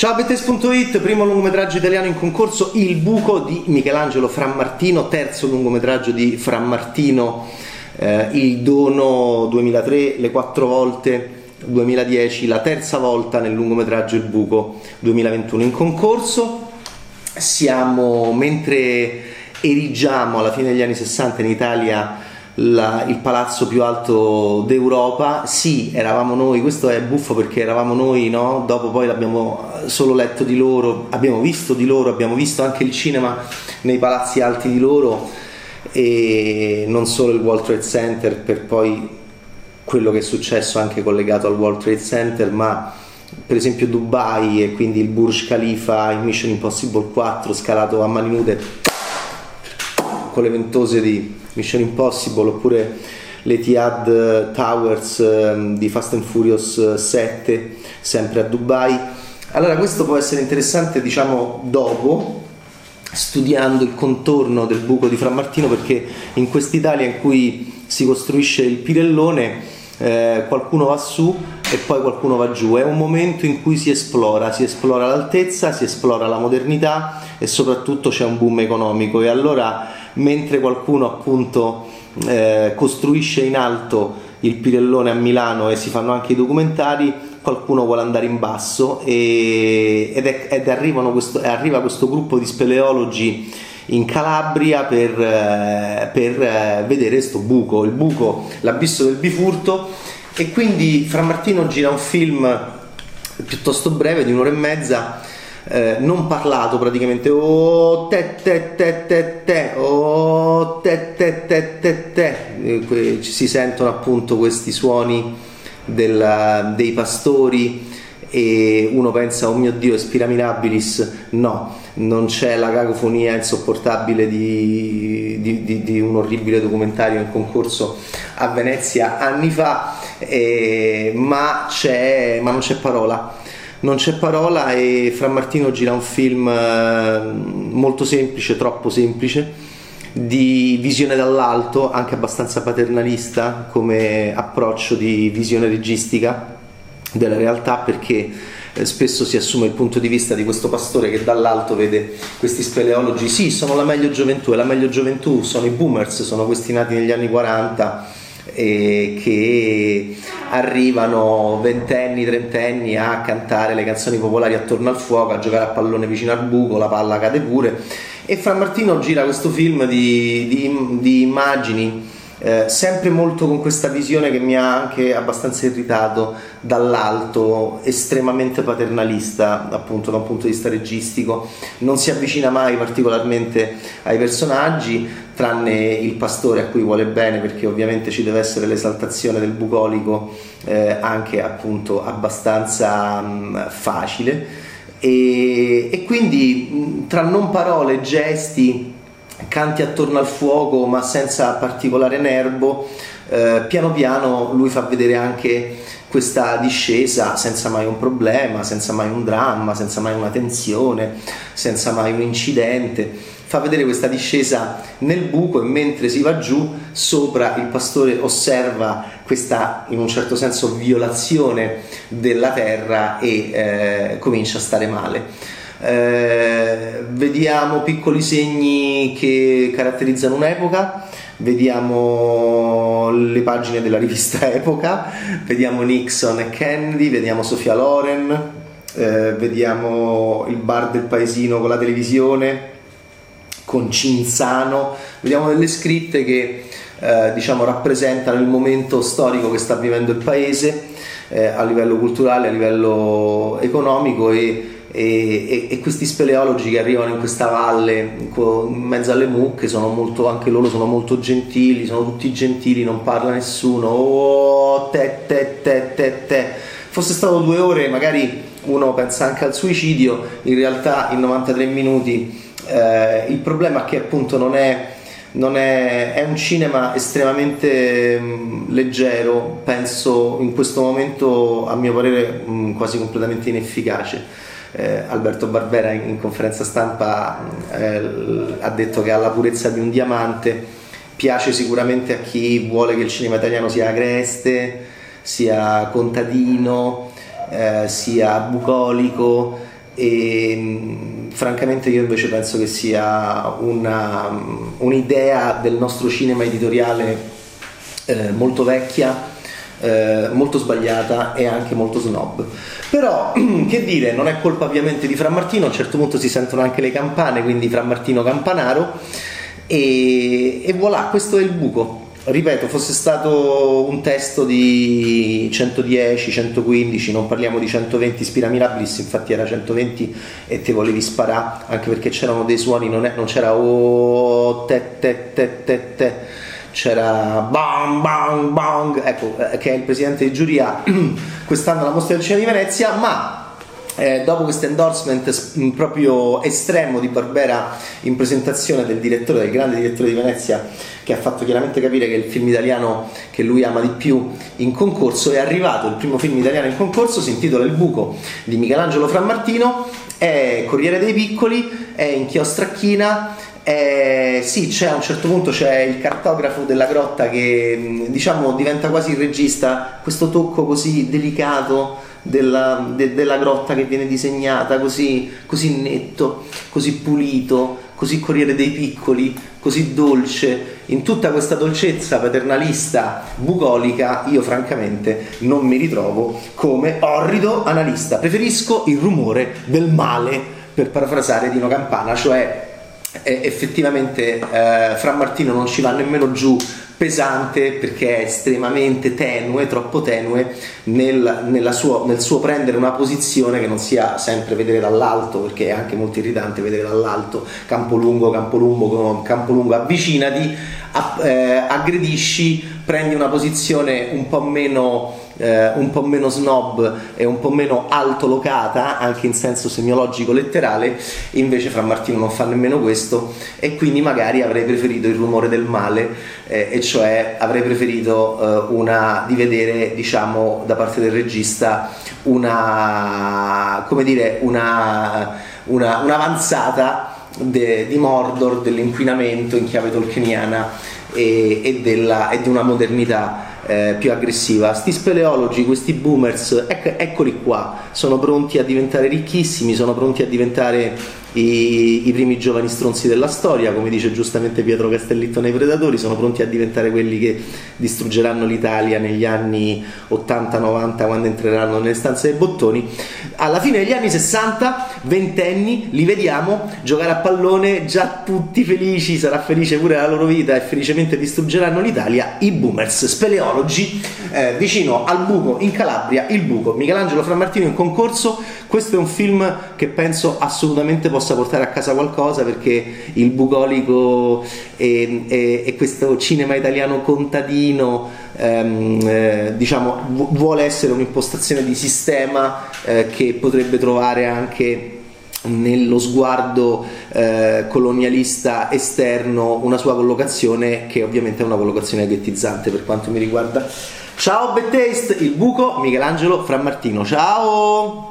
Ciao Bettes.it, primo lungometraggio italiano in concorso Il buco di Michelangelo Frammartino, terzo lungometraggio di Frammartino, eh, Il dono 2003, Le quattro volte 2010, la terza volta nel lungometraggio Il buco 2021 in concorso. Siamo, mentre erigiamo alla fine degli anni 60 in Italia la, il palazzo più alto d'Europa. Sì, eravamo noi, questo è buffo perché eravamo noi, no? Dopo poi l'abbiamo solo letto di loro, abbiamo visto di loro, abbiamo visto anche il cinema nei palazzi alti di loro e non solo il World Trade Center per poi quello che è successo anche collegato al World Trade Center, ma per esempio Dubai e quindi il Burj Khalifa in Mission Impossible 4 scalato a mani nude con le ventose di Mission Impossible oppure l'Etihad Towers ehm, di Fast and Furious 7 sempre a Dubai allora questo può essere interessante diciamo dopo studiando il contorno del buco di Frammartino perché in quest'Italia in cui si costruisce il Pirellone eh, qualcuno va su e poi qualcuno va giù. È un momento in cui si esplora, si esplora l'altezza, si esplora la modernità e soprattutto c'è un boom economico. E allora, mentre qualcuno appunto eh, costruisce in alto il Pirellone a Milano e si fanno anche i documentari, qualcuno vuole andare in basso e, ed, è, ed questo, arriva questo gruppo di speleologi in Calabria per, eh, per eh, vedere questo buco, il buco, l'abisso del bifurto e quindi Fra Martino gira un film piuttosto breve di un'ora e mezza eh, non parlato praticamente. Oh te te te te te. Oh te te te te te. Eh, si sentono appunto questi suoni del, dei pastori e uno pensa oh mio dio Spira Mirabilis no non c'è la cacofonia insopportabile di, di, di, di, un orribile documentario in concorso a Venezia anni fa eh, ma, ma non c'è parola non c'è parola e Fra Martino gira un film eh, molto semplice, troppo semplice di visione dall'alto, anche abbastanza paternalista come approccio di visione registica della realtà perché eh, spesso si assume il punto di vista di questo pastore che dall'alto vede questi speleologi, sì, sono la meglio gioventù, e la meglio gioventù sono i boomers, sono questi nati negli anni 40 e che arrivano ventenni, trentenni a cantare le canzoni popolari attorno al fuoco, a giocare a pallone vicino al buco, la palla cade pure. E Fra Martino gira questo film di, di, di immagini eh, sempre molto con questa visione che mi ha anche abbastanza irritato dall'alto, estremamente paternalista appunto da un punto di vista registico, non si avvicina mai particolarmente ai personaggi, tranne il pastore a cui vuole bene perché ovviamente ci deve essere l'esaltazione del bucolico eh, anche appunto abbastanza mh, facile. E, e quindi mh, tra non parole, gesti, canti attorno al fuoco ma senza particolare nervo, eh, piano piano lui fa vedere anche questa discesa senza mai un problema, senza mai un dramma, senza mai una tensione, senza mai un incidente. Fa vedere questa discesa nel buco e mentre si va giù, sopra il pastore osserva questa in un certo senso violazione della terra e eh, comincia a stare male. Eh, vediamo piccoli segni che caratterizzano un'epoca, vediamo le pagine della rivista Epoca, vediamo Nixon e Kennedy, vediamo Sofia Loren, eh, vediamo il bar del paesino con la televisione, con Cinzano, vediamo delle scritte che eh, diciamo, rappresentano il momento storico che sta vivendo il paese eh, a livello culturale, a livello economico e e, e, questi speleologi che arrivano in questa valle in mezzo alle mucche sono molto, anche loro sono molto gentili, sono tutti gentili, non parla nessuno, oh, te, te, te, te, te. Fosse stato due ore magari uno pensa anche al suicidio, in realtà in 93 minuti eh, il problema è che appunto non è, è, è un cinema estremamente mh, mm, leggero, penso in questo momento a mio parere mh, mm, quasi completamente inefficace. Eh, Alberto Barbera in, in conferenza stampa eh, ha detto che ha la purezza di un diamante, piace sicuramente a chi vuole che il cinema italiano sia agreste, sia contadino, eh, sia bucolico e mm, francamente io invece penso che sia una, un'idea del nostro cinema editoriale eh, molto vecchia eh, molto sbagliata e anche molto snob. Però, che dire, non è colpa ovviamente di Fra Martino, a un certo punto si sentono anche le campane, quindi Fra Martino Campanaro, e, e voilà, questo è il buco. Ripeto, fosse stato un testo di 110, 115, non parliamo di 120 Spira Mirabilis, infatti era 120 e te volevi sparare, anche perché c'erano dei suoni, non, è, non c'era oh, te, te, te, te, te c'era Bang Bang Bang, ecco, eh, che è il presidente di giuria quest'anno alla Mostra del Cinema di Venezia, ma eh, dopo questo endorsement mm, proprio estremo di Barbera in presentazione del direttore, del grande direttore di Venezia, che ha fatto chiaramente capire che è il film italiano che lui ama di più in concorso, è arrivato il primo film italiano in concorso, si intitola Il buco di Michelangelo Frammartino, è Corriere dei Piccoli, è inchiostracchina eh, sì, c'è a un certo punto c'è il cartografo della grotta che diciamo diventa quasi il regista, questo tocco così delicato della, de, della grotta che viene disegnata, così, così netto, così pulito, così Corriere dei Piccoli, così dolce, in tutta questa dolcezza paternalista bucolica, io francamente non mi ritrovo come orrido analista. Preferisco il rumore del male, per parafrasare Dino Campana, cioè eh, effettivamente eh, Fra Martino non ci va nemmeno giù pesante perché è estremamente tenue, troppo tenue nel, sua, nel, suo prendere una posizione che non sia sempre vedere dall'alto, perché è anche molto irritante vedere dall'alto, campo lungo, campo lungo, campo lungo, avvicinati, eh, aggredisci, prendi una posizione un po' meno eh, un po' meno snob e un po' meno altolocata, anche in senso semiologico letterale, invece Fra Martino non fa nemmeno questo e quindi magari avrei preferito il rumore del male, eh, e cioè avrei preferito eh, una, di vedere diciamo da parte del regista una, come dire, una, una, un'avanzata de, di Mordor, dell'inquinamento in chiave tolkieniana e, e, della, e di una modernità eh, più aggressiva. Sti speleologi, questi boomers, ecc- eccoli qua, sono pronti a diventare ricchissimi, sono pronti a diventare i, i, primi giovani stronzi della storia, come dice giustamente Pietro Castellitto nei Predatori, sono pronti a diventare quelli che distruggeranno l'Italia negli anni 80-90 quando entreranno nelle stanze dei bottoni. Alla fine degli anni 60, ventenni, li vediamo giocare a pallone, già tutti felici, sarà felice pure la loro vita e felicemente distruggeranno l'Italia, i boomers speleologi, eh, vicino al buco in Calabria, il buco, Michelangelo Frammartino in concorso, questo è un film che penso assolutamente possa portare a casa qualcosa perché il bucolico e, e, e questo cinema italiano contadino ehm, eh, diciamo, vuole essere un'impostazione di sistema eh, che potrebbe trovare anche nello sguardo eh, colonialista esterno una sua collocazione che ovviamente è una collocazione ghettizzante per quanto mi riguarda. Ciao Bad Taste, il buco, Michelangelo Frammartino. Ciao!